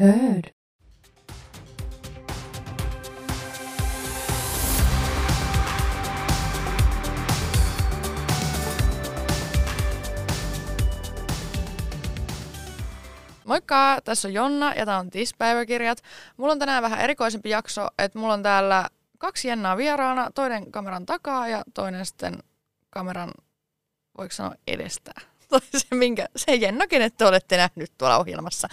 Hörd. Moikka, tässä on Jonna ja tämä on TIS-päiväkirjat. Mulla on tänään vähän erikoisempi jakso, että mulla on täällä kaksi jennaa vieraana, toinen kameran takaa ja toinen sitten kameran, voiko sanoa edestä. se, minkä, se Jenna, kenet te olette nähnyt tuolla ohjelmassa.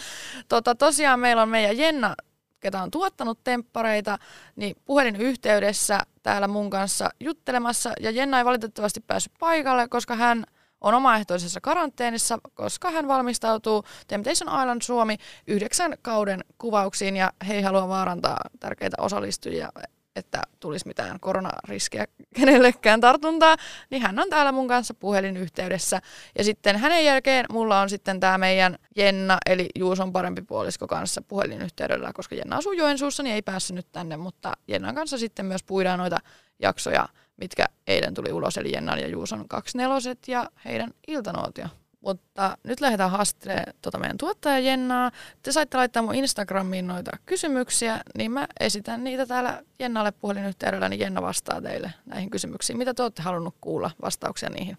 Tota, tosiaan meillä on meidän Jenna, ketä on tuottanut temppareita, niin puhelinyhteydessä täällä mun kanssa juttelemassa. Ja Jenna ei valitettavasti päässyt paikalle, koska hän on omaehtoisessa karanteenissa, koska hän valmistautuu Temptation Island Suomi yhdeksän kauden kuvauksiin ja he ei halua vaarantaa tärkeitä osallistujia että tulisi mitään koronariskiä kenellekään tartuntaa, niin hän on täällä mun kanssa puhelinyhteydessä. Ja sitten hänen jälkeen mulla on sitten tämä meidän Jenna, eli Juuson parempi puolisko kanssa puhelinyhteydellä, koska Jenna asuu Joensuussa, niin ei päässyt nyt tänne, mutta Jennan kanssa sitten myös puidaan noita jaksoja, mitkä eilen tuli ulos, eli Jennan ja Juuson kaksi neloset ja heidän iltanootio. Mutta nyt lähdetään haastelemaan tuota meidän tuottaja Jennaa. Te saitte laittaa mun Instagramiin noita kysymyksiä, niin mä esitän niitä täällä Jennalle puhelinyhteydellä, niin Jenna vastaa teille näihin kysymyksiin. Mitä te olette halunnut kuulla vastauksia niihin?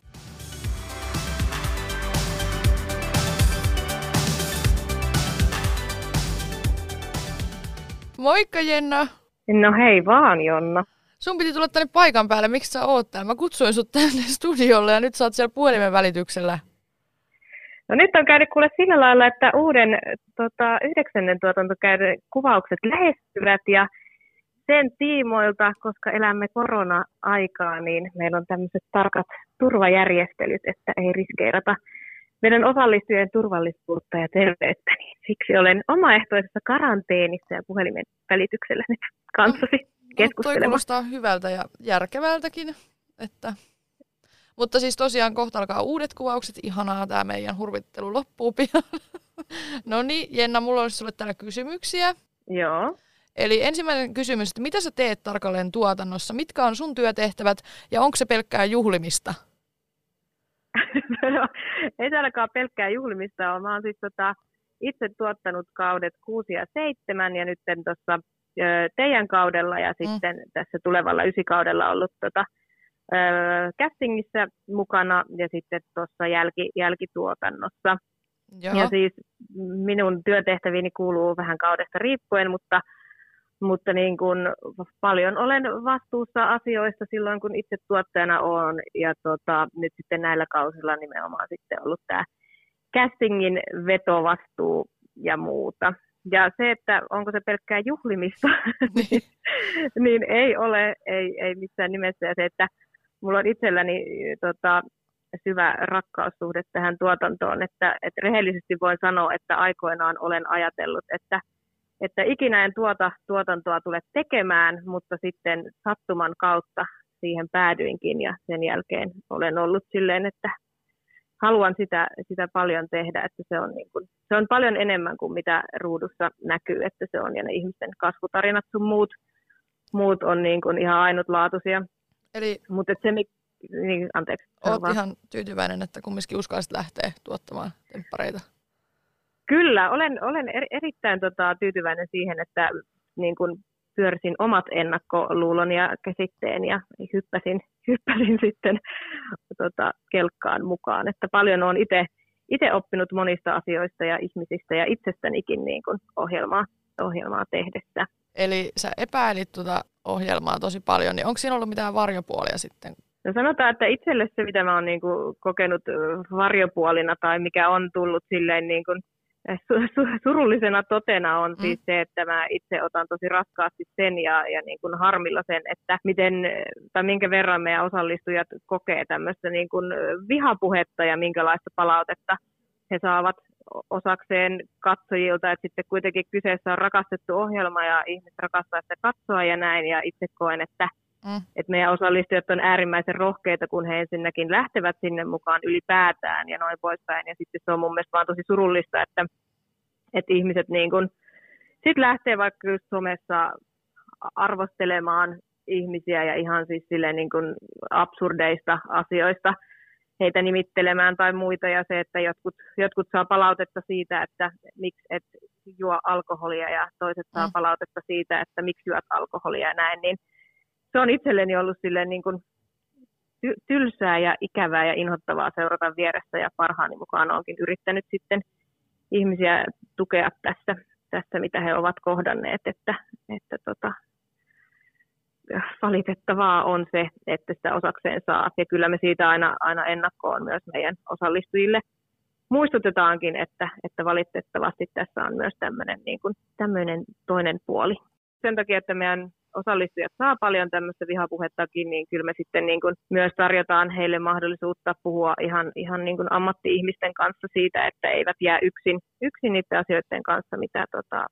Moikka Jenna! No hei vaan Jonna. Sun piti tulla tänne paikan päälle, miksi sä oot täällä? Mä kutsuin sut tänne studiolle ja nyt sä oot siellä puhelimen välityksellä. No nyt on käynyt kuule sillä lailla, että uuden tota, yhdeksännen tuotantokäyden kuvaukset lähestyvät ja sen tiimoilta, koska elämme korona-aikaa, niin meillä on tämmöiset tarkat turvajärjestelyt, että ei riskeerata meidän osallistujien turvallisuutta ja terveyttä, niin siksi olen omaehtoisessa karanteenissa ja puhelimen välityksellä nyt kanssasi keskustelemassa. No, toi kuulostaa hyvältä ja järkevältäkin, että mutta siis tosiaan kohta alkaa uudet kuvaukset. Ihanaa, tämä meidän hurvittelu loppuu pian. no niin, Jenna, mulla olisi sulle täällä kysymyksiä. Joo. Eli ensimmäinen kysymys, että mitä sä teet tarkalleen tuotannossa? Mitkä on sun työtehtävät ja onko se pelkkää juhlimista? no, ei ainakaan pelkkää juhlimista ole. Mä oon siis tota, itse tuottanut kaudet 6 ja 7 ja nyt tuossa teidän kaudella ja mm. sitten tässä tulevalla ysikaudella ollut tota, castingissa mukana ja sitten tuossa jälki, jälkituotannossa. Joo. Ja siis minun työtehtäviini kuuluu vähän kaudesta riippuen, mutta, mutta niin kuin paljon olen vastuussa asioista silloin, kun itse tuottajana olen. Ja tota, nyt sitten näillä kausilla nimenomaan sitten ollut tämä castingin vetovastuu ja muuta. Ja se, että onko se pelkkää juhlimista, niin, niin ei ole, ei, ei missään nimessä. Ja se, että mulla on itselläni tota, syvä rakkaussuhde tähän tuotantoon, että, että rehellisesti voin sanoa, että aikoinaan olen ajatellut, että, että ikinä en tuota tuotantoa tule tekemään, mutta sitten sattuman kautta siihen päädyinkin ja sen jälkeen olen ollut silleen, että haluan sitä, sitä paljon tehdä, että se on, niin kuin, se on paljon enemmän kuin mitä ruudussa näkyy, että se on ja ne ihmisten kasvutarinat sun muut, muut on niin kuin ihan ainutlaatuisia. Eli Mutta se, niin, anteeksi. Olet ihan tyytyväinen, että kumminkin uskallisit lähteä tuottamaan temppareita? Kyllä, olen, olen er, erittäin tota, tyytyväinen siihen, että niin kun pyörsin omat ennakkoluulon ja käsitteen ja hyppäsin, hyppäsin sitten tota, kelkkaan mukaan. Että paljon olen itse itse oppinut monista asioista ja ihmisistä ja itsestänikin niin kun ohjelmaa, ohjelmaa tehdessä. Eli sä epäilit tuota ohjelmaa tosi paljon, niin onko siinä ollut mitään varjopuolia sitten? No sanotaan, että itselle se, mitä mä oon niin kuin kokenut varjopuolina tai mikä on tullut silleen niin kuin su- surullisena totena on mm. siis se, että mä itse otan tosi raskaasti sen ja, ja niin kuin harmilla sen, että miten tai minkä verran meidän osallistujat kokee tämmöistä niin kuin vihapuhetta ja minkälaista palautetta he saavat osakseen katsojilta, että sitten kuitenkin kyseessä on rakastettu ohjelma ja ihmiset rakastaa sitä katsoa ja näin, ja itse koen, että, mm. että meidän osallistujat on äärimmäisen rohkeita, kun he ensinnäkin lähtevät sinne mukaan ylipäätään ja noin poispäin, ja sitten se on mun mielestä vaan tosi surullista, että, että ihmiset niin kuin, sitten lähtee vaikka just somessa arvostelemaan ihmisiä ja ihan siis silleen niin kuin absurdeista asioista, heitä nimittelemään tai muita ja se, että jotkut, jotkut saa palautetta siitä, että miksi et juo alkoholia ja toiset saa Mm. palautetta siitä, että miksi juot alkoholia ja näin, niin se on itselleni ollut silleen niin kuin ty- tylsää ja ikävää ja inhottavaa seurata vieressä ja parhaani mukaan onkin yrittänyt sitten ihmisiä tukea tässä, tässä mitä he ovat kohdanneet, että, että tota, valitettavaa on se, että sitä osakseen saa. Ja kyllä me siitä aina, aina ennakkoon myös meidän osallistujille muistutetaankin, että, että valitettavasti tässä on myös tämmöinen, niin toinen puoli. Sen takia, että meidän osallistujat saa paljon tämmöistä vihapuhettakin, niin kyllä me sitten niin kuin myös tarjotaan heille mahdollisuutta puhua ihan, ihan niin kuin ammatti-ihmisten kanssa siitä, että eivät jää yksin, yksin niiden asioiden kanssa, mitä tota,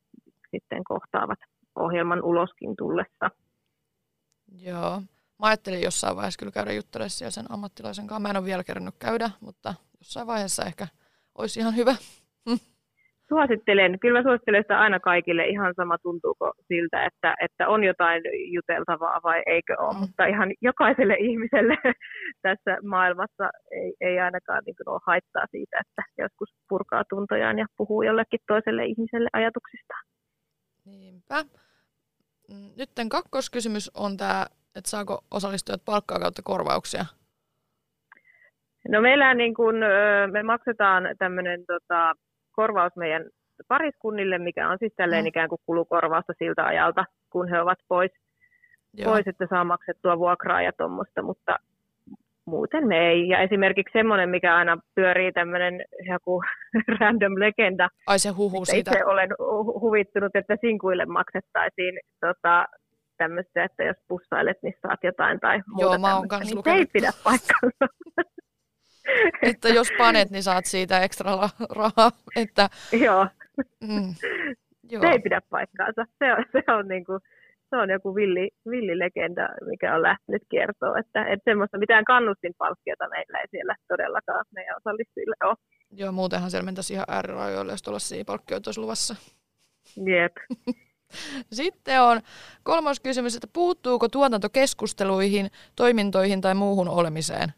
sitten kohtaavat ohjelman uloskin tullessa. Joo. Mä ajattelin jossain vaiheessa kyllä käydä juttelemaan siellä sen ammattilaisen kanssa. Mä en ole vielä kerännyt käydä, mutta jossain vaiheessa ehkä olisi ihan hyvä. Suosittelen, kyllä mä suosittelen sitä aina kaikille, ihan sama tuntuuko siltä, että, että on jotain juteltavaa vai eikö ole, Mm. mm. mutta ihan jokaiselle ihmiselle tässä maailmassa ei, ei ainakaan niin ole haittaa siitä, että joskus purkaa tuntojaan ja puhuu jollekin toiselle ihmiselle ajatuksistaan. Niinpä. Mm, Nytten kakkoskysymys on tämä, että saako osallistujat palkkaa kautta korvauksia? No meillä niin kun, me maksetaan tämmöinen tota, korvaus meidän pariskunnille, mikä on siis tälleen mm. ikään kuin kulukorvausta siltä ajalta, kun he ovat pois, Joo. pois että saa maksettua vuokraa ja tuommoista, mutta muuten ei. Ja esimerkiksi semmoinen, mikä aina pyörii tämmöinen joku random legenda, Ai se huhu siitä. itse olen hu- huvittunut, että sinkuille maksettaisiin tota, tämmöistä, että jos pussailet, niin saat jotain tai muuta mä oon kans niin se ei pidä paikkaansa. Että jos panet, niin saat siitä ekstra rahaa. Että, Joo, mm, joo. se ei pidä paikkaansa. Se on, se on, niin kuin, se on joku villi, villilegenda, mikä on lähtenyt kiertoon. Että, että semmoista mitään kannustinpalkkiota meillä ei siellä todellakaan meidän osallistujille ole. joo, muutenhan siellä mentäisiin ihan äärirajoille, jos tuollaisia palkkioita olisi luvassa. Jep. Sitten on kolmas kysymys, että puuttuuko tuotantokeskusteluihin, toimintoihin tai muuhun olemiseen?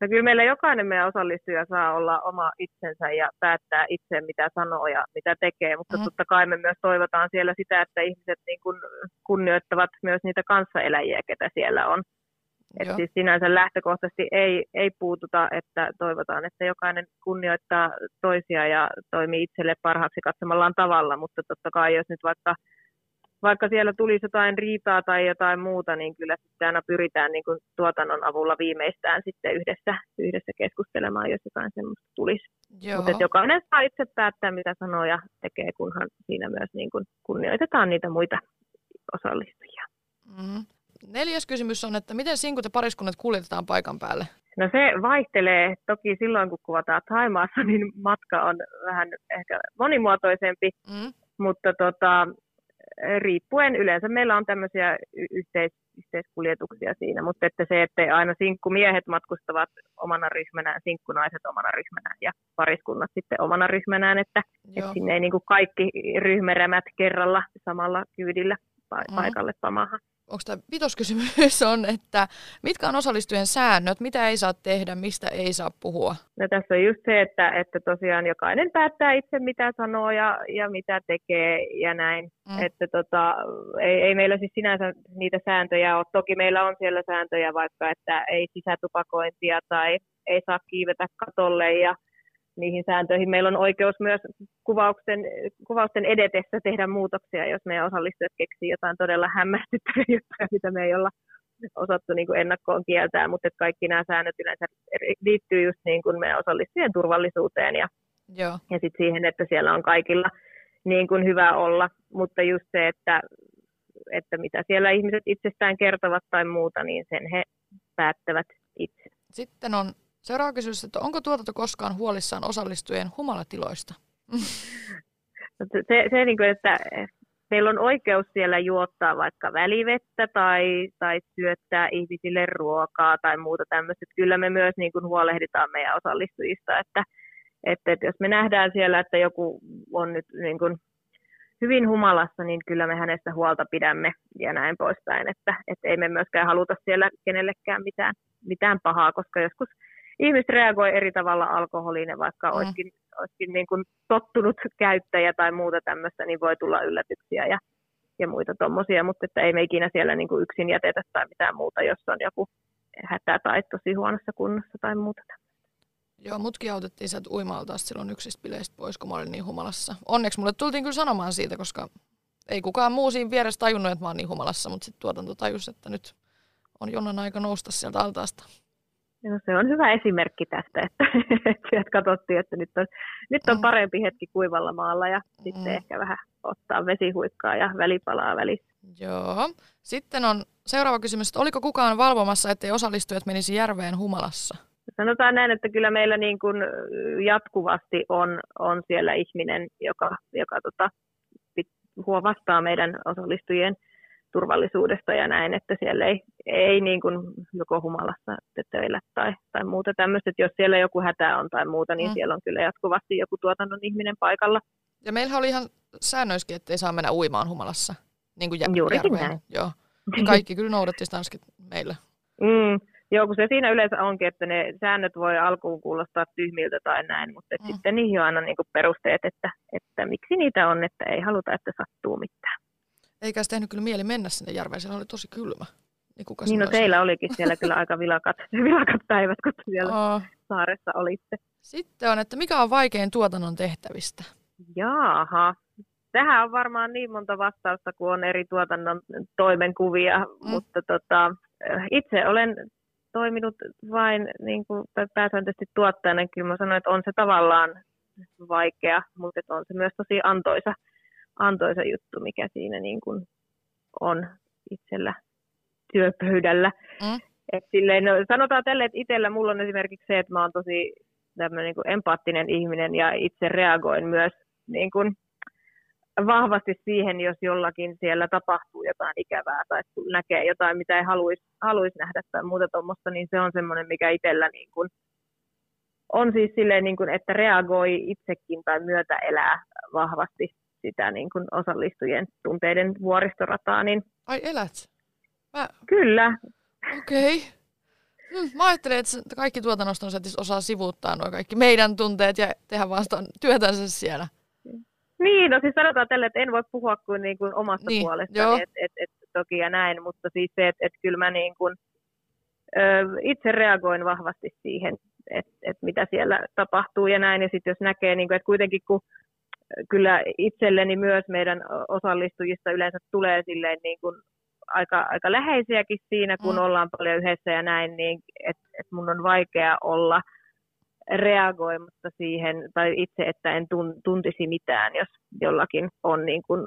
No kyllä meillä jokainen meidän osallistuja saa olla oma itsensä ja päättää itse, mitä sanoo ja mitä tekee, mutta mm. totta kai me myös toivotaan siellä sitä, että ihmiset niin kuin kunnioittavat myös niitä kanssaeläjiä, ketä siellä on. Et Joo. siis sinänsä lähtökohtaisesti ei, ei puututa, että toivotaan, että jokainen kunnioittaa toisia ja toimii itselle parhaaksi katsomallaan tavalla, mutta totta kai jos nyt vaikka, vaikka siellä tulisi jotain riitaa tai jotain muuta, niin kyllä sitten aina pyritään niin kuin tuotannon avulla viimeistään sitten yhdessä, yhdessä keskustelemaan, jos jotain semmoista tulisi. Mutta jokainen saa itse päättää, mitä sanoo ja tekee, kunhan siinä myös niin kuin kunnioitetaan niitä muita osallistujia. Mm. Neljäs kysymys on, että miten sinkut ja pariskunnat kuljetetaan paikan päälle? No se vaihtelee. Toki silloin, kun kuvataan Taimaassa, niin matka on vähän ehkä monimuotoisempi, Mm. mutta tota, riippuen yleensä meillä on tämmöisiä yhteis- yhteiskuljetuksia siinä, mutta että se, että aina sinkkumiehet matkustavat omana ryhmänään, sinkkunaiset omana ryhmänään ja pariskunnat sitten omana ryhmänään, että, Joo. että sinne ei niin kuin kaikki ryhmeremät kerralla samalla kyydillä Mhm. paikalle pamahan. Onko tämä vitoskysymys on, että mitkä on osallistujien säännöt, mitä ei saa tehdä, mistä ei saa puhua? No tässä on just se, että, että tosiaan jokainen päättää itse, mitä sanoo ja, ja mitä tekee ja näin. Mm. Mm. Että tota, ei, ei meillä siis sinänsä niitä sääntöjä ole. Toki meillä on siellä sääntöjä vaikka, että ei sisätupakointia tai ei saa kiivetä katolle ja niihin sääntöihin meillä on oikeus myös kuvausten, kuvausten edetessä tehdä muutoksia, jos meidän osallistujat keksii jotain todella hämmästyttäviä juttuja, mitä me ei olla osattu niin kuin ennakkoon kieltää, mutta että kaikki nämä säännöt yleensä liittyy just niin kuin meidän osallistujien turvallisuuteen ja, Joo. ja sit siihen, että siellä on kaikilla niin kuin hyvä olla, mutta just se, että, että mitä siellä ihmiset itsestään kertovat tai muuta, niin sen he päättävät itse. Sitten on seuraava kysymys, että onko tuotanto koskaan huolissaan osallistujien humalatiloista? Mutta Se, se niin kuin, että meillä on oikeus siellä juottaa vaikka välivettä tai, tai syöttää ihmisille ruokaa tai muuta tämmöistä. Kyllä me myös niin kuin huolehditaan meidän osallistujista, että, että, että jos me nähdään siellä, että joku on nyt niin kuin hyvin humalassa, niin kyllä me hänestä huolta pidämme ja näin poispäin. Että, että ei me myöskään haluta siellä kenellekään mitään, mitään pahaa, koska joskus ihmiset reagoi eri tavalla alkoholiin ja vaikka Mm. olisikin olisikin niin kuin tottunut käyttäjä tai muuta tämmöistä, niin voi tulla yllätyksiä ja, ja muita tuommoisia, mutta että ei me ikinä siellä niin kuin yksin jätetä tai mitään muuta, jos on joku hätä tai tosi huonossa kunnossa tai muuta Joo, mutkin autettiin sieltä uimalta silloin yksistä bileistä pois, kun mä olin niin humalassa. Onneksi mulle tultiin kyllä sanomaan siitä, koska ei kukaan muu siinä vieressä tajunnut, että mä oon niin humalassa, mutta sitten tuotanto tajus, että nyt on jonan aika nousta sieltä altaasta. No, se on hyvä esimerkki tästä, että, että katsottiin, että nyt on, nyt on mm. parempi hetki kuivalla maalla ja mm. sitten ehkä vähän ottaa vesihuikkaa ja välipalaa välissä. Joo. Sitten on seuraava kysymys, että oliko kukaan valvomassa, ettei osallistujat menisi järveen humalassa? Sanotaan näin, että kyllä meillä niin kuin jatkuvasti on, on siellä ihminen, joka, joka tota, vastaa meidän osallistujien turvallisuudesta ja näin, että siellä ei, ei niin kuin joko humalassa töillä tai, tai muuta tämmöistä. Että jos siellä joku hätä on tai muuta, niin mm. siellä on kyllä jatkuvasti joku tuotannon ihminen paikalla. Ja meillähän oli ihan säännöiskin, että ei saa mennä uimaan humalassa. Niin kuin jä- Juurikin järveen. näin. Joo. Ja kaikki kyllä noudatti sitä meillä. Mm. Joo, kun se siinä yleensä onkin, että ne säännöt voi alkuun kuulostaa tyhmiltä tai näin, mutta mm. sitten niihin on aina niin kuin perusteet, että, että miksi niitä on, että ei haluta, että sattuu mitään. Eikä se tehnyt kyllä mieli mennä sinne järveen, siellä oli tosi kylmä. Niin, kuka niin no teillä olikin siellä kyllä aika vilakat, vilakat päivät, kun siellä oh. saaressa olitte. Sitten on, että mikä on vaikein tuotannon tehtävistä? Jaaha, tähän on varmaan niin monta vastausta, kun on eri tuotannon toimenkuvia, mm. mutta tota, itse olen toiminut vain niin kuin pääsääntöisesti tuottajana. Kyllä mä sanoin, että on se tavallaan vaikea, mutta on se myös tosi antoisa, antoisa juttu, mikä siinä niin kuin on itsellä työpöydällä. Mm. Et silleen, no, sanotaan tälle, että itsellä mulla on esimerkiksi se, että mä oon tosi niin kuin empaattinen ihminen ja itse reagoin myös niin kuin vahvasti siihen, jos jollakin siellä tapahtuu jotain ikävää tai näkee jotain, mitä ei haluaisi haluais nähdä tai muuta tuommoista, niin se on semmoinen, mikä itsellä niin kuin on siis silleen, niin kuin, että reagoi itsekin tai myötä elää vahvasti sitä niin kuin osallistujien tunteiden vuoristorataa. Niin... Ai elät? Mä... Kyllä. Okei. Okay. Hmm, mä ajattelin, että kaikki tuotannosta on se, että osaa sivuuttaa nuo kaikki meidän tunteet ja tehdä vastaan työtänsä siellä. Niin, no siis sanotaan tälle, että en voi puhua kuin, niin kuin omasta niin, puolestani, että et, et, toki ja näin, mutta siis se, että et kyllä mä niin kuin, ö, itse reagoin vahvasti siihen, että et mitä siellä tapahtuu ja näin, ja sitten jos näkee, niin kuin, että kuitenkin kun kyllä itselleni myös meidän osallistujista yleensä tulee silleen niin kuin aika, aika läheisiäkin siinä, kun mm. ollaan paljon yhdessä ja näin, niin että et mun on vaikea olla – reagoimatta siihen, tai itse, että en tuntisi mitään, jos jollakin on niin kuin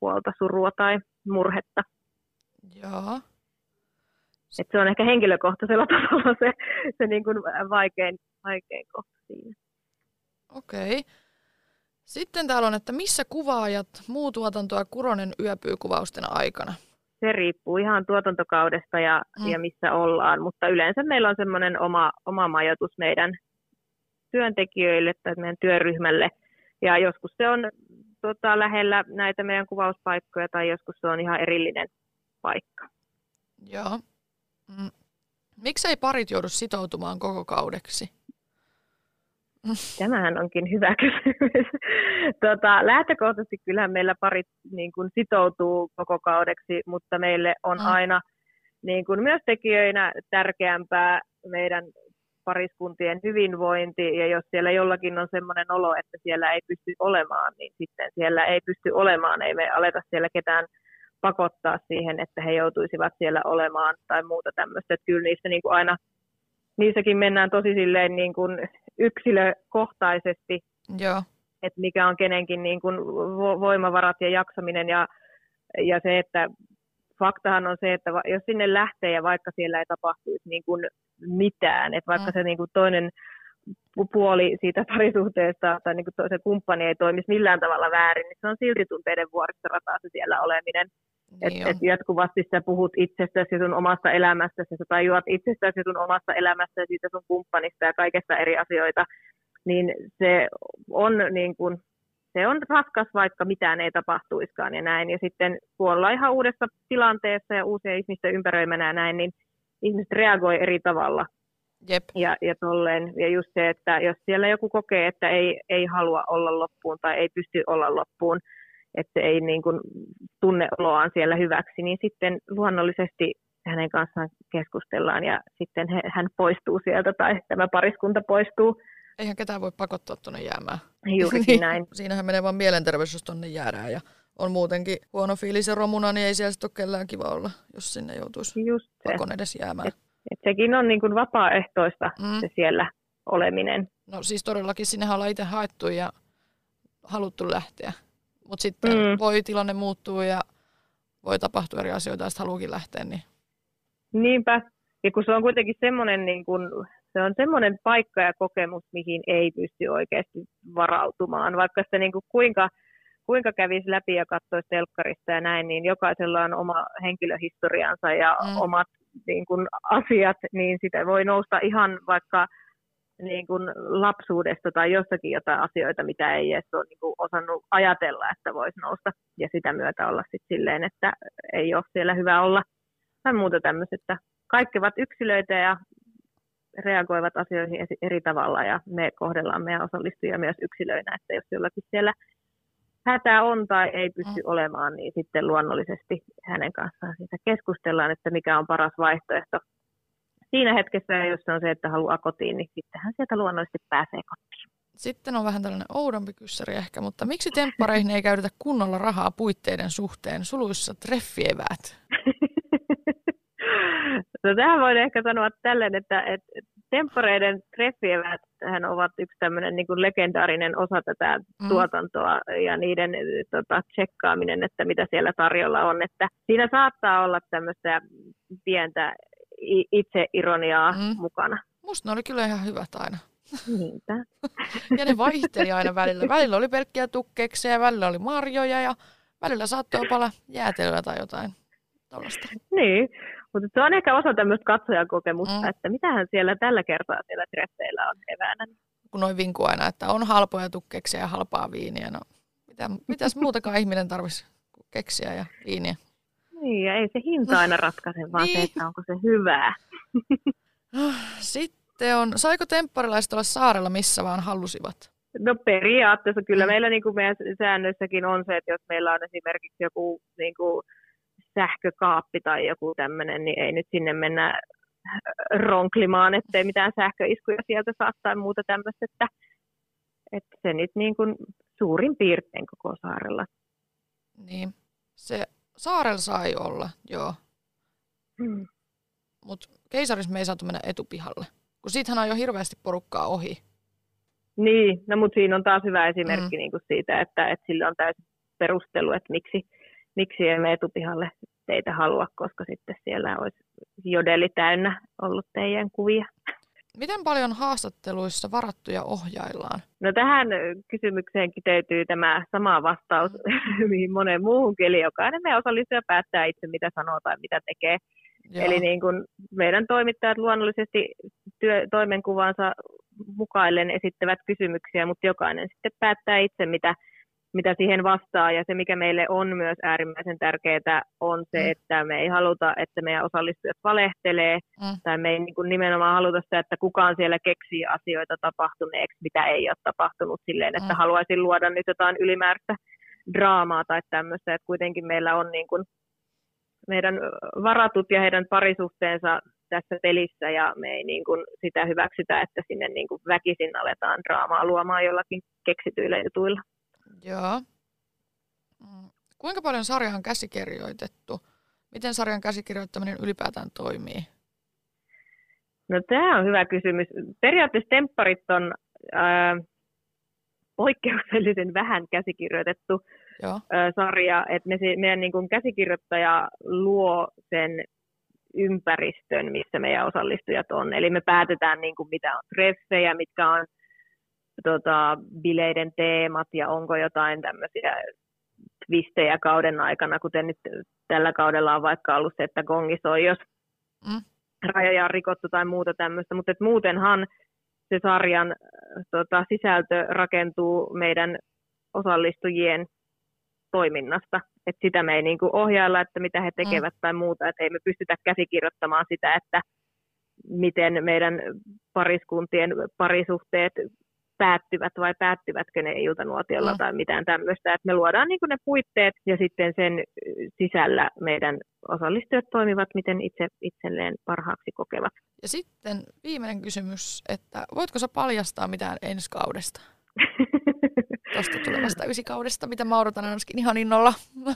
huolta, surua tai murhetta. Joo. Et se on ehkä henkilökohtaisella tasolla se, se niin kuin vaikein, vaikein kohta siinä. Okei. Okay. Sitten täällä on, että missä kuvaajat muu tuotantoa Kuronen yöpyy kuvausten aikana? Se riippuu ihan tuotantokaudesta ja, mm. ja missä ollaan, mutta yleensä meillä on semmoinen oma, oma majoitus meidän työntekijöille tai meidän työryhmälle. Ja joskus se on tota, lähellä näitä meidän kuvauspaikkoja tai joskus se on ihan erillinen paikka. Joo. Mm. Miksei parit joudu sitoutumaan koko kaudeksi? Tämähän onkin hyvä kysymys. Tota, lähtökohtaisesti kyllähän meillä parit niin kuin, sitoutuu koko kaudeksi, mutta meille on mm. aina niin kuin, myös tekijöinä tärkeämpää meidän pariskuntien hyvinvointi, ja jos siellä jollakin on sellainen olo, että siellä ei pysty olemaan, niin sitten siellä ei pysty olemaan, ei me aleta siellä ketään pakottaa siihen, että he joutuisivat siellä olemaan tai muuta tämmöistä. Että kyllä niissä niin kuin aina, niissäkin mennään tosi silleen niin kuin yksilökohtaisesti, Joo. että mikä on kenenkin niin kuin voimavarat ja jaksaminen ja, ja se, että faktahan on se, että jos sinne lähtee ja vaikka siellä ei tapahtuisi niin kuin mitään, että vaikka mm. se niin kuin toinen puoli siitä parisuhteesta tai niin kuin toisen kumppani ei toimisi millään tavalla väärin, niin se on silti tunteiden vuoristorataa se siellä oleminen. Niin että et jatkuvasti sä puhut itsestäsi sun omasta elämästäsi, sä tajuat itsestäsi sun omasta elämästä ja siitä sun kumppanista ja kaikesta eri asioita, niin se on niin kuin, se on raskas, vaikka mitään ei tapahtuiskaan ja näin. Ja sitten kun ollaan ihan uudessa tilanteessa ja uusia ihmisten ympäröimänä ja näin, niin ihmiset reagoi eri tavalla Jep. Ja, ja, tolleen. ja just se, että jos siellä joku kokee, että ei, ei halua olla loppuun tai ei pysty olla loppuun, että ei niin kuin tunne oloaan siellä hyväksi, niin sitten luonnollisesti hänen kanssaan keskustellaan ja sitten he, hän poistuu sieltä tai tämä pariskunta poistuu. Eihän ketään voi pakottaa tuonne jäämään. Juurikin niin. näin. Siinähän menee vain mielenterveys, jos tuonne jäädään ja on muutenkin huono fiilis ja romuna, niin ei siellä sitten ole kellään kiva olla, jos sinne joutuisi Just se. pakon edes jäämään. Et, et sekin on niin kuin vapaaehtoista mm. se siellä oleminen. No siis todellakin sinne ollaan itse haettu ja haluttu lähteä. Mutta sitten mm. voi tilanne muuttua ja voi tapahtua eri asioita, ja haluukin lähteä. Niin... Niinpä. Ja kun se on kuitenkin semmoinen, niin kun, se on semmoinen paikka ja kokemus, mihin ei pysty oikeasti varautumaan. Vaikka se niin kuin kuinka, kuinka kävisi läpi ja katsoisi telkkarista ja näin, niin jokaisella on oma henkilöhistoriansa ja mm. omat niin kuin, asiat, niin sitä voi nousta ihan vaikka – niin kuin lapsuudesta tai jostakin jotain asioita, mitä ei edes ole niin kuin osannut ajatella, että voisi nousta. Ja sitä myötä olla sitten silleen, että ei ole siellä hyvä olla. Tai muuta tämmöistä. Kaikki ovat yksilöitä ja reagoivat asioihin eri tavalla. Ja me kohdellaan meidän osallistujia myös yksilöinä, että jos jollakin siellä hätä on tai ei pysty olemaan, niin sitten luonnollisesti hänen kanssaan siitä keskustellaan, että mikä on paras vaihtoehto siinä hetkessä, jos on se, että haluaa kotiin, niin sittenhän sieltä luonnollisesti pääsee kotiin. Sitten on vähän tällainen oudompi kyssäri ehkä, mutta miksi temppareihin ei käytetä kunnolla rahaa puitteiden suhteen, suluissa treffieväät? no tähän voin ehkä sanoa tälleen, että, että temppareiden treffieväät ovat yksi tämmöinen niin kuin legendaarinen osa tätä mm. tuotantoa ja niiden tota, tsekkaaminen, että mitä siellä tarjolla on. Että siinä saattaa olla tämmöistä pientä itse ironiaa mm. mukana. Musta ne oli kyllä ihan hyvät aina. Niinpä. ja ne vaihteli aina välillä. Välillä oli pelkkiä tukkekseja, välillä oli marjoja ja välillä saattoi olla jäätelöä tai jotain tällaista. Niin, mutta se on ehkä osa tämmöistä katsojakokemusta, mm. että mitähän siellä tällä kertaa siellä treffeillä on eväänä. Kun noin vinkuu aina, että on halpoja tukkeksia ja halpaa viiniä. No, mitä, mitäs muutakaan ihminen tarvitsisi keksiä ja viiniä? Niin, ja ei se hinta aina ratkaise, vaan niin. se, että onko se hyvää. Sitten on, saiko tempparilaiset olla saarella missä vaan halusivat? No periaatteessa kyllä mm. meillä niin kuin meidän säännöissäkin on se, että jos meillä on esimerkiksi joku niin kuin sähkökaappi tai joku tämmöinen, niin ei nyt sinne mennä ronklimaan, ettei mitään sähköiskuja sieltä saa tai muuta tämmöistä, että, että se nyt niin kuin suurin piirtein koko saarella. Niin, se saarella sai olla, joo. Hmm. Mutta keisaris me ei saatu mennä etupihalle, kun siitähän on jo hirveästi porukkaa ohi. Niin, no mutta siinä on taas hyvä esimerkki mm. niin kuin siitä, että, että sillä on täysin perustelu, että miksi, miksi emme etupihalle teitä halua, koska sitten siellä olisi jodeli täynnä ollut teidän kuvia. Miten paljon haastatteluissa varattuja ohjaillaan? No tähän kysymykseen kiteytyy tämä sama vastaus, mihin moneen muuhun eli jokainen meidän osallistuja päättää itse, mitä sanoo tai mitä tekee. Joo. Eli niin kuin meidän toimittajat luonnollisesti työ, toimenkuvansa mukaillen esittävät kysymyksiä, mutta jokainen sitten päättää itse, mitä, mitä siihen vastaa. Ja se, mikä meille on myös äärimmäisen tärkeää, on se, mm. että me ei haluta, että meidän osallistujat valehtelee, mm. tai me ei niin kuin nimenomaan haluta sitä, että kukaan siellä keksii asioita tapahtuneeksi, mitä ei ole tapahtunut silleen, että mm. haluaisin luoda nyt jotain ylimääräistä draamaa tai tämmöistä, että kuitenkin meillä on niin kuin meidän varatut ja heidän parisuhteensa tässä pelissä ja me ei niin kuin sitä hyväksytä, että sinne niin kuin väkisin aletaan draamaa luomaan jollakin keksityillä jutuilla. Joo. Mm. Kuinka paljon sarja on käsikirjoitettu? Miten sarjan käsikirjoittaminen ylipäätään toimii? No tämä on hyvä kysymys. Periaatteessa tempparit on ää, poikkeuksellisen vähän käsikirjoitettu Joo. Ää, sarja. Et me, meidän niin kuin käsikirjoittaja luo sen ympäristön, missä meidän osallistujat on. Eli me päätetään, niin kuin, mitä on treffejä, mitkä on tota, bileiden teemat ja onko jotain tämmöisiä twistejä kauden aikana, kuten nyt tällä kaudella on vaikka ollut se, että gongi soi, jos mm. rajoja on rikottu tai muuta tämmöistä, mutta et muutenhan se sarjan tota, sisältö rakentuu meidän osallistujien toiminnasta. Et sitä me ei niinku ohjailla, että mitä he tekevät mm. tai muuta, että ei me pystytä käsikirjoittamaan sitä, että miten meidän pariskuntien parisuhteet päättyvät vai päättyvätkö ne iltanuotiolla mm. tai mitään tämmöistä. Että me luodaan niin ne puitteet ja sitten sen sisällä meidän osallistujat toimivat, miten itse itselleen parhaaksi kokevat. Ja sitten viimeinen kysymys, että voitko sä paljastaa mitään ensi kaudesta? Tuosta tulevasta ysikaudesta, mitä mä odotan ainakin ihan innolla.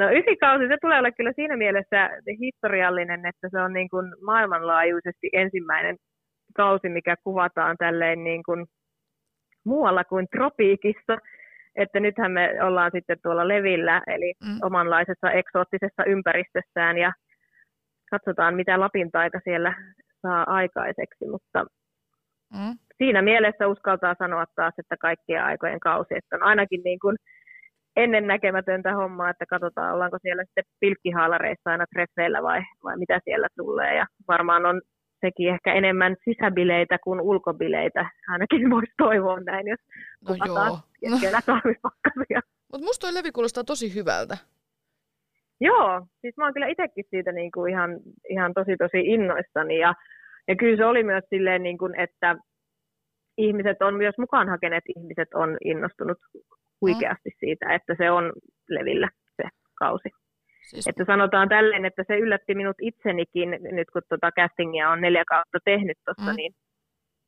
No ysikausi, se tulee olla kyllä siinä mielessä historiallinen, että se on niin kuin maailmanlaajuisesti ensimmäinen kausi, mikä kuvataan tälleen niin kuin muualla kuin tropiikissa. Että nythän me ollaan sitten tuolla levillä, eli mm. omanlaisessa eksoottisessa ympäristössään ja katsotaan, mitä Lapin taika siellä saa aikaiseksi, mutta mm. siinä mielessä uskaltaa sanoa taas, että kaikkien aikojen kausi, että on ainakin niin kuin ennen näkemätöntä hommaa, että katsotaan, ollaanko siellä sitten pilkkihaalareissa aina treffeillä vai, vai mitä siellä tulee. Ja varmaan on sekin ehkä enemmän sisäbileitä kuin ulkobileitä. Ainakin voisi toivoa näin, jos no kuvataan keskellä talvipakkasia. Mutta musta toi levi kuulostaa tosi hyvältä. Joo, siis mä oon kyllä itsekin siitä niin kuin ihan, ihan tosi tosi innoissani. Ja, ja kyllä se oli myös silleen, niin kuin, että ihmiset on myös mukaan hakeneet ihmiset on innostunut huikeasti siitä, että se on levillä se kausi. Siis... Että sanotaan tälleen, että se yllätti minut itsenikin, nyt kun tota castingia on neljä kautta tehnyt tuossa, mm. niin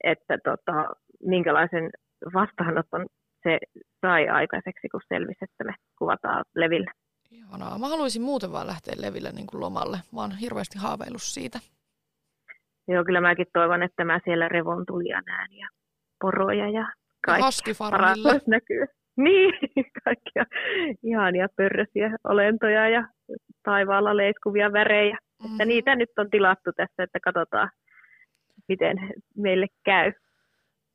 että tota, minkälaisen vastaanoton se sai aikaiseksi, kun selvisi, että me kuvataan levillä. Ihanaa. Mä haluaisin muuten vaan lähteä leville niin kuin lomalle. Mä oon hirveästi haaveillut siitä. Joo, kyllä mäkin toivon, että mä siellä revontulia näen ja poroja ja kaikki näkyy. Niin, kaikkia ihania pörrösiä olentoja ja taivaalla leiskuvia värejä. Mm. Että niitä nyt on tilattu tässä, että katsotaan, miten meille käy.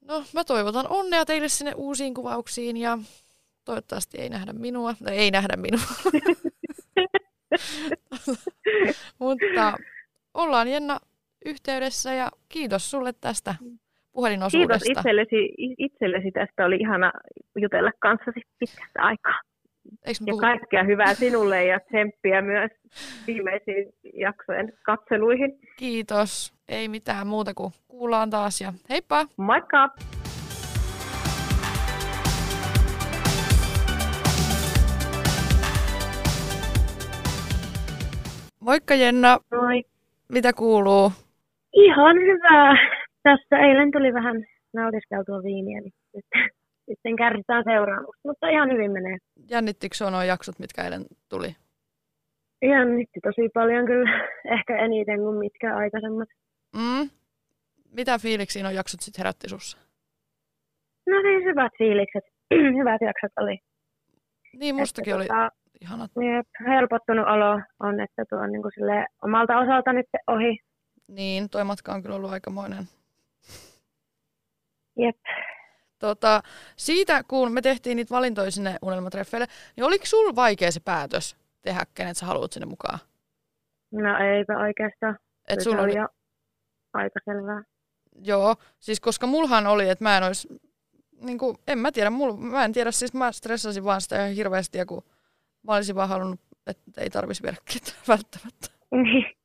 No, mä toivotan onnea teille sinne uusiin kuvauksiin ja toivottavasti ei nähdä minua. No, ei nähdä minua. Mutta ollaan Jenna yhteydessä ja kiitos sulle tästä puhelinosuudesta. Kiitos itsellesi, itsellesi tästä. Oli ihana jutella kanssasi pitkästä aikaa. Eikö ja puhu... kaikkea hyvää sinulle ja tsemppiä myös viimeisiin jaksojen katseluihin. Kiitos. Ei mitään muuta kuin kuullaan taas ja heippa! Moikka! Moikka Jenna. Moi. Mitä kuuluu? Ihan hyvää. Tässä eilen tuli vähän nautiskeltua viiniä, niin nyt sitten kärsitään seuraamusta, mutta ihan hyvin menee. Jännittikö sinua nuo jaksot, mitkä eilen tuli? Jännitti tosi paljon kyllä, ehkä eniten kuin mitkä aikaisemmat. Mm. Mitä fiiliksiä nuo jaksot sitten herätti sussa? No siis hyvät fiilikset, hyvät jaksot oli. Niin, mustakin että, oli tota, ihanat. Jep, helpottunut olo on, että tuo on niin kuin omalta osalta nyt ohi. Niin, toi matka on kyllä ollut aikamoinen. Jep. Tota, siitä, kun me tehtiin niitä valintoja sinne unelmatreffeille, niin oliko sulla vaikea se päätös tehdä, kenet sä haluat sinne mukaan? No eipä oikeastaan. Et sulla oli aika selvää. Joo, siis koska mulhan oli, että mä en olisi, niin kuin, en mä tiedä, mul, mä en tiedä, siis mä stressasin vaan sitä ihan hirveästi, ja kun mä olisin vaan halunnut, että ei tarvitsisi viedä ketään välttämättä. Niin.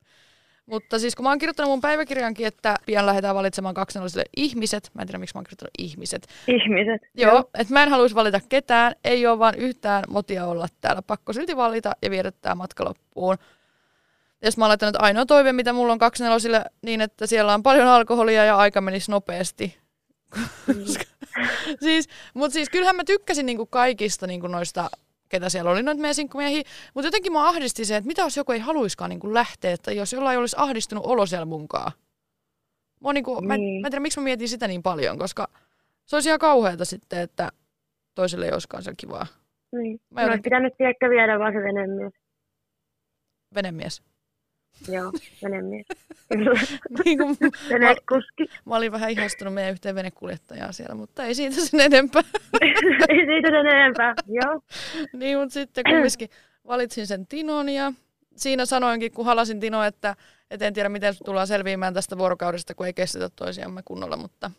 Mutta siis kun mä oon kirjoittanut mun päiväkirjankin, että pian lähdetään valitsemaan kaksinallisille ihmiset. Mä en tiedä, miksi mä oon kirjoittanut ihmiset. Ihmiset. Joo, joo. että mä en haluaisi valita ketään. Ei ole vaan yhtään motia olla täällä. Pakko silti valita ja viedä tämä matka loppuun. Ja mä oon että ainoa toive, mitä mulla on kaksinallisille, niin että siellä on paljon alkoholia ja aika menisi nopeasti. Mm. siis, mutta siis kyllähän mä tykkäsin niinku kaikista niinku noista ketä siellä oli noita meidän sinkkumiehiä. Mutta jotenkin mä ahdisti se, että mitä jos joku ei haluiskaan niin lähteä, että jos jollain olisi ahdistunut olo siellä munkaan. Mä, niin kuin, niin. mä, mä en tiedä, miksi mä mietin sitä niin paljon, koska se olisi ihan kauheata sitten, että toiselle ei olisikaan siellä kivaa. Niin. Mä jotenkin... pitänyt ehkä viedä vaan se venemies. Venemies? Joo, venemies. niin kuin. Mä, mä olin vähän ihastunut meidän yhteen venekuljettajaa siellä, mutta ei siitä sen enempää. ei siitä sen enempää, joo. niin, mutta sitten kumminkin valitsin sen Tinon ja siinä sanoinkin, kun halasin Tino, että, et en tiedä miten tullaan selviämään tästä vuorokaudesta, kun ei kestetä toisiamme kunnolla, mutta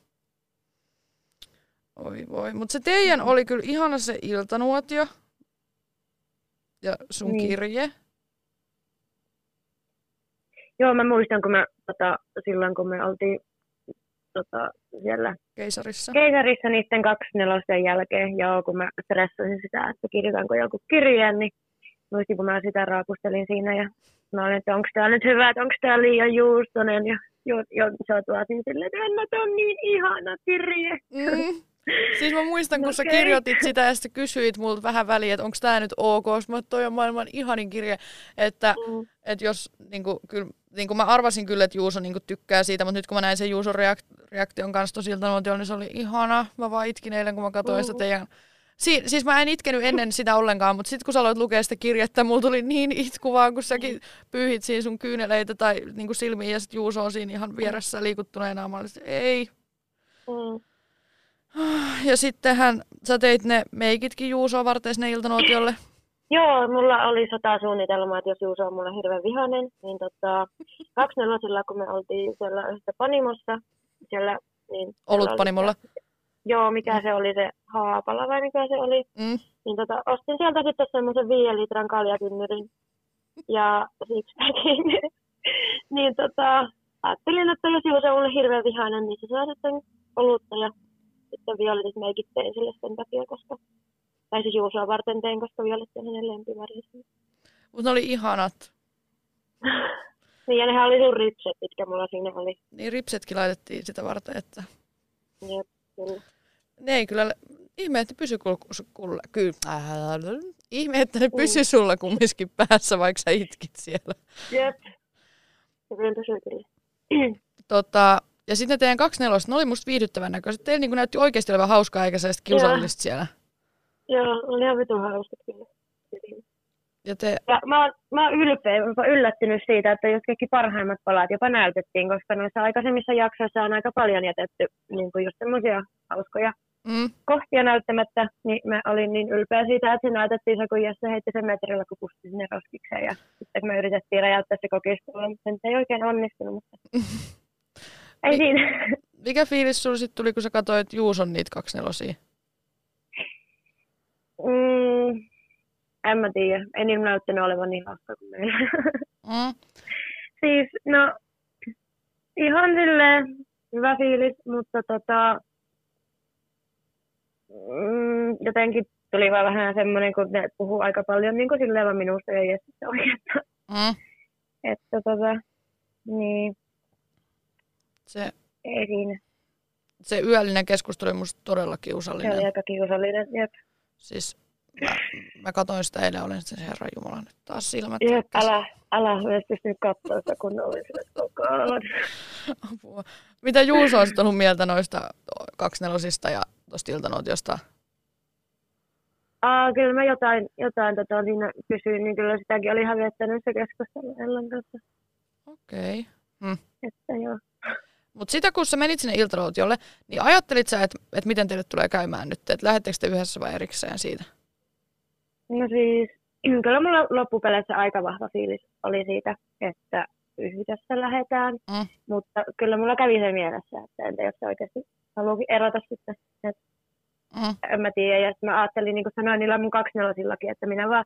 Oi voi. Mutta se teidän oli kyllä ihana se iltanuotio ja sun niin. kirje. Joo, mä muistan, kun me tota, silloin, kun me oltiin tota, siellä Keisarissa. keisarissa niiden kaksi nelosten jälkeen, joo, kun mä stressasin sitä, että kirjoitanko joku kirjeen, niin muistin, kun mä sitä raapustelin siinä ja mä olin, että onko tämä nyt hyvä, että onko tämä liian juustonen ja jo, jo, se tuotiin silleen, että Anna, tämä on niin ihana kirje. Mm. Siis mä muistan, kun No sä kirjoitit sitä ja sitten kysyit multa vähän väliin, että onko tämä nyt ok, mä toi on maailman ihanin kirje, että Mm. Et jos, niinku, kyllä, niinku mä arvasin kyllä, että Juuso niinku tykkää siitä, mutta nyt kun mä näin sen Juuson reak- reaktion kanssa tosilta nuotiolla, niin se oli ihana. Mä vaan itkin eilen, kun mä katsoin sitä Mm. teidän... Si- siis mä en itkenyt ennen sitä ollenkaan, mutta sitten kun sä aloit lukea sitä kirjettä, mulla tuli niin itku vaan, kun säkin pyyhit siinä sun kyyneleitä tai niinku silmiin ja sitten Juuso on siinä ihan vieressä liikuttuneena. Mä olin, ei. Mm. Ja sittenhän sä teit ne meikitkin Juusoa varten sinne iltanuotiolle. Joo, mulla oli sotasuunnitelma, että jos Juuso on mulle hirveän vihainen, niin tota, kaksi nelosilla, kun me oltiin siellä yhdessä panimossa, siellä, niin siellä oli Olutpanimolla. se- Joo, mikä se oli se Haapala vai mikä se oli. Mm. Niin tota, ostin sieltä sitten semmoisen viiden litran kaljakynnyrin ja sixpackin. niin tota, ajattelin, että jos Juuso on mulle hirveän vihainen, niin se saa sitten olutta ja sitten violetit meikit tein sille sen takia, koska tai siis Juusoa varten tein, koska violetti on hänen lempivärinsä. Mutta ne oli ihanat. niin ja nehän oli sun ripset, mitkä mulla siinä oli. Niin ripsetkin laitettiin sitä varten, että Jep, kyllä. ne ei kyllä, ihme, että pysy kul- kulle, kyllä, äh, ihme, että ne pysy sulla kumminkin päässä, vaikka sä itkit siellä. Jep. Se kyllä pysyy kyllä. Tota, ja sitten teidän kaksi nelosta, ne oli musta viihdyttävän näköiset. Teillä niin näytti oikeasti olevan hauskaa, eikä sellaista kiusallista siellä. Joo, oli ihan vitun hauskat kyllä. Ja te, Ja mä, oon- mä oon ylpeä, jopa yllättynyt siitä, että just kaikki parhaimmat palat jopa näytettiin, koska noissa aikaisemmissa jaksoissa on aika paljon jätetty niin kuin just semmoisia hauskoja mm, kohtia näyttämättä, niin mä olin niin ylpeä siitä, että se näytettiin se, kun Jesse heitti sen metrillä, kun pusti sinne roskikseen. Ja sitten me yritettiin räjäyttää se kokistulla, mutta se ei oikein onnistunut. Mutta... ei Niin. siinä. mikä fiilis sulla sitten tuli, kun sä katsoit Juuson niitä kaksi nelosia? Mm, en mä tiedä. Ei niin näyttänyt olevan niin hauska kuin meillä. Mm, siis, no, ihan silleen hyvä fiilis, mutta tota, mm, jotenkin tuli vaan vähän semmoinen, kun ne puhuu aika paljon niin kuin silleen vaan minusta ja Jessistä oikeastaan. mm, Että tota, niin, se, ei siinä. se yöllinen keskustelu oli musta todella Se oli kiusallinen. aika kiusallinen. Jep, Siis mä, mä katsoin sitä eilen, olin sitten herra Jumala nyt taas silmät. jep älä, älä myös pystynyt katsoa sitä kunnolla. Oh God. Apua. Mitä Juuso on ollut mieltä noista kaksnelosista ja tuosta iltanuotiosta? Aa, kyllä mä jotain, jotain tota, siinä kysyin, niin kyllä sitäkin oli hävettänyt se keskustelu Ellan kanssa. Okei. Okay. Että joo. Mutta sitä kun sä menit sinne iltanuotiolle, niin ajattelit sä, että et miten teille tulee käymään nyt? Että lähettekö te yhdessä vai erikseen siitä? No siis, kyllä mulla loppupeleissä aika vahva fiilis oli siitä, että yhdessä lähdetään. Mm. Mutta kyllä mulla kävi se mielessä, että entä jos se oikeasti haluakin erota sitten. Et Mm. en mä tiedä. Ja sitten mä ajattelin, niin kuin sanoin niillä mun kaksinelosillakin, että minä vaan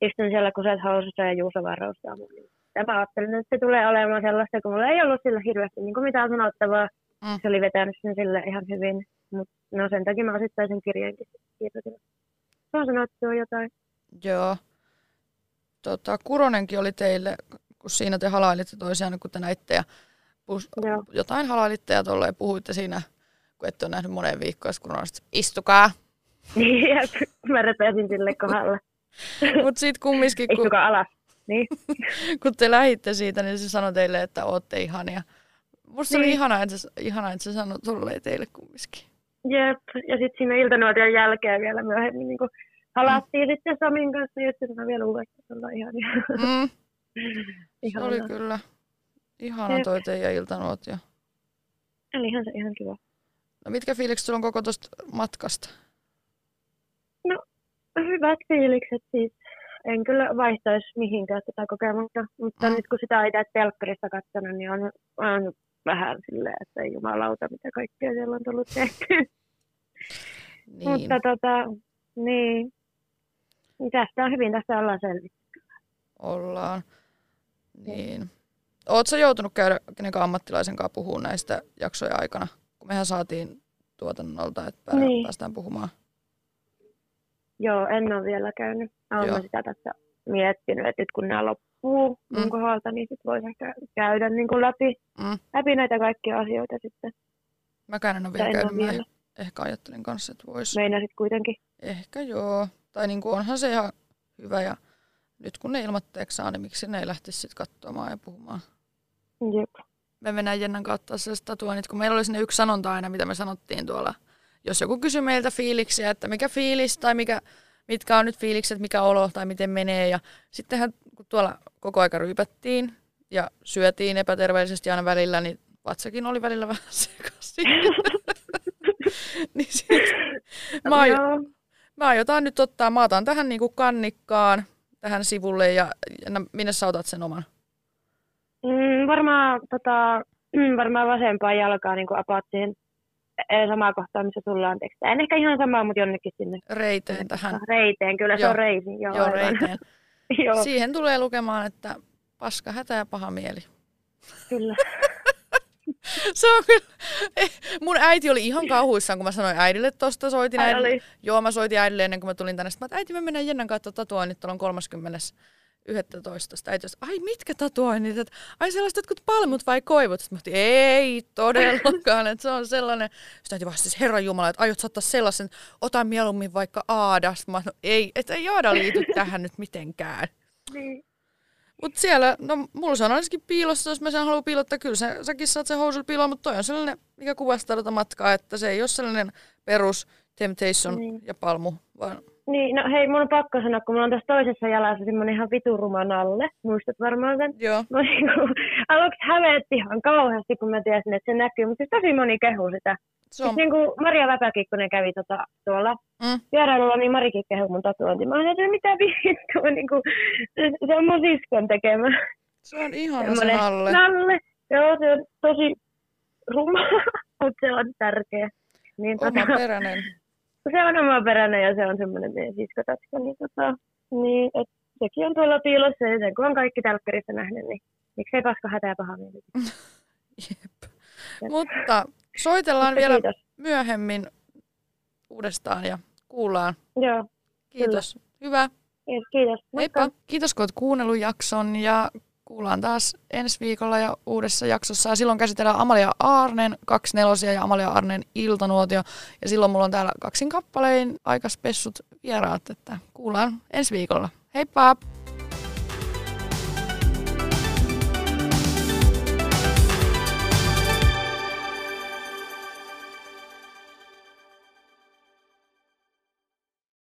istun siellä kuset housussa ja Juuso vaan roustaa mun. Ja mä ajattelin, että se tulee olemaan sellaista, kun mulla ei ollut sillä hirveästi niin kuin mitään sanottavaa. Mm. Se oli vetänyt sen sille ihan hyvin. Mutta no sen takia mä osittain sen kirjeenkin kirjoitin. Se on sanottu jo jotain. Joo. Tota, Kuronenkin oli teille, kun siinä te halailitte toisiaan, kun te näitte ja pus, Joo. jotain halailitte ja tolleen puhuitte siinä, kun ette ole nähnyt moneen viikkoon, Kuronen sitten, istukaa. Niin, mä repesin sille kohdalle. Mutta sitten kumminkin, kun, Istukaa alas. Niin. kun te lähitte siitä, niin se sanoi teille, että ootte ihania. Musta se oli Niin. ihana, että se, ihana, että se sanoi tolleen teille kumminkin. Jep. Ja sitten siinä iltanuotion jälkeen vielä myöhemmin niin halattiin mm. sitten Samin kanssa ja sitten sanoi vielä uudestaan, että ollaan ihania. Mm, se Ihana. oli kyllä ihana Jep. toi teidän iltanuotio. Olihan se ihan kiva. No mitkä fiilikset sulla on koko tuosta matkasta? Hyvät fiilikset siis. En kyllä vaihtaisi mihinkään tätä kokemusta, mutta Mm. mm. nyt kun sitä itse telkkarista katsonut, niin on, on vähän silleen, että ei jumalauta, mitä kaikkea siellä on tullut tehtyä. Niin. Mutta tota, niin. Tästä on hyvin, tästä ollaan selvitty. Ollaan. Niin. Oletko joutunut käydä kenenkään ammattilaisen kanssa puhumaan näistä jaksoja aikana? Kun mehän saatiin tuotannolta, että niin. päästään puhumaan. Joo, en ole vielä käynyt. Olen sitä tässä miettinyt, että nyt kun nämä loppuu mm. mun kohdalta, niin sitten voisi ehkä käydä niin kuin läpi, mm. läpi näitä kaikkia asioita sitten. Mäkään en ole vielä käynyt. Mä vielä. ehkä ajattelin kanssa, että voisi. Meinasit kuitenkin? Ehkä joo. Tai niin kuin onhan se ihan hyvä ja nyt kun ne ilmoitteeksi saa, niin miksi ne ei lähtisi sitten katsomaan ja puhumaan. Jep. Me mennään Jennan kautta sellaiset tatuoinnit, kun meillä oli sinne yksi sanonta aina, mitä me sanottiin tuolla. Jos joku kysyy meiltä fiiliksiä, että mikä fiilis tai mikä, mitkä on nyt fiilikset, mikä olo tai miten menee. Ja sittenhän kun tuolla koko aika ryypättiin ja syötiin epäterveellisesti aina välillä, niin vatsakin oli välillä vähän sekaisin. niin sit, mä, aion, mä aiotaan nyt ottaa, mä otan tähän niinku kannikkaan, tähän sivulle ja, ja minne sä otat sen oman? Mm, varmaan, tota, varmaan vasempaa jalkaa niin kuin siihen samaa kohtaa, missä sulla on tekstiä. En ehkä ihan samaa, mutta jonnekin sinne. Reiteen tähän. Reiteen, kyllä joo. se on reisin. Joo, joo reiteen. joo. Siihen tulee lukemaan, että paska, hätä ja paha mieli. Kyllä. se on kyllä. Eh, mun äiti oli ihan kauhuissaan, kun mä sanoin äidille tosta, soitin äidille. Joo, mä soitin äidille ennen kuin mä tulin tänne. Sitten mä, että äiti, me mennään Jennan kautta tatuoinnit, tuolla on 30. 11. Äiti ai mitkä tatuoinnit, että ai sellaiset jotkut palmut vai koivut? Sitten mä otin, ei todellakaan, että se on sellainen. Sitten äiti vastasi, siis herran jumala, että aiot ottaa sellaisen, ota mieluummin vaikka Aadas. Mä no, ei, että ei Aada liity tähän nyt mitenkään. Niin. Mutta siellä, no mulla se on ainakin piilossa, jos mä sen haluan piilottaa. Kyllä sä, säkin saat sen housulla piiloa, mutta toi on sellainen, mikä kuvastaa tätä matkaa, että se ei ole sellainen perus Temptation niin. ja palmu, vaan... Niin, no hei, mun on pakko sanoa, kun mulla on tässä toisessa jalassa semmonen ihan vituruma nalle. Muistat varmaan sen? Joo. Mä niinku, aluksi hävetti ihan kauheasti, kun mä tiesin, että se näkyy, mutta siis tosi moni kehu sitä. Se on... Siis niin kuin Maria Väpäkikkonen kävi tota, tuolla mm. vierailulla, niin Marikin kehui mun tatuointi. Mä olin, että mitä vittua, niin kuin, se on mun siskon tekemä. Se on ihana se nalle. Nalle, joo, se on tosi ruma, mutta se on tärkeä. Niin, oma tota, peräinen. Se on oma peräinen ja se on semmoinen meidän siskotatska, niin, tota, niin et, sekin on tuolla piilossa ja sen kun on kaikki tälkkeristä nähnyt, niin miksei paska hätää paha mieli. Jep. Mutta Soitellaan Mutta vielä kiitos. myöhemmin uudestaan ja kuullaan. Joo. Kiitos. Kyllä. Hyvä. Kiitos. Heippa. Kiitos kun olet kuunnellut jakson ja kuullaan taas ensi viikolla ja uudessa jaksossa. Ja silloin käsitellään Amalia Aarnen kaksi nelosia ja Amalia Aarnen iltanuotio. Ja silloin mulla on täällä kaksin kappalein aika spessut vieraat, että kuullaan ensi viikolla. Heippa!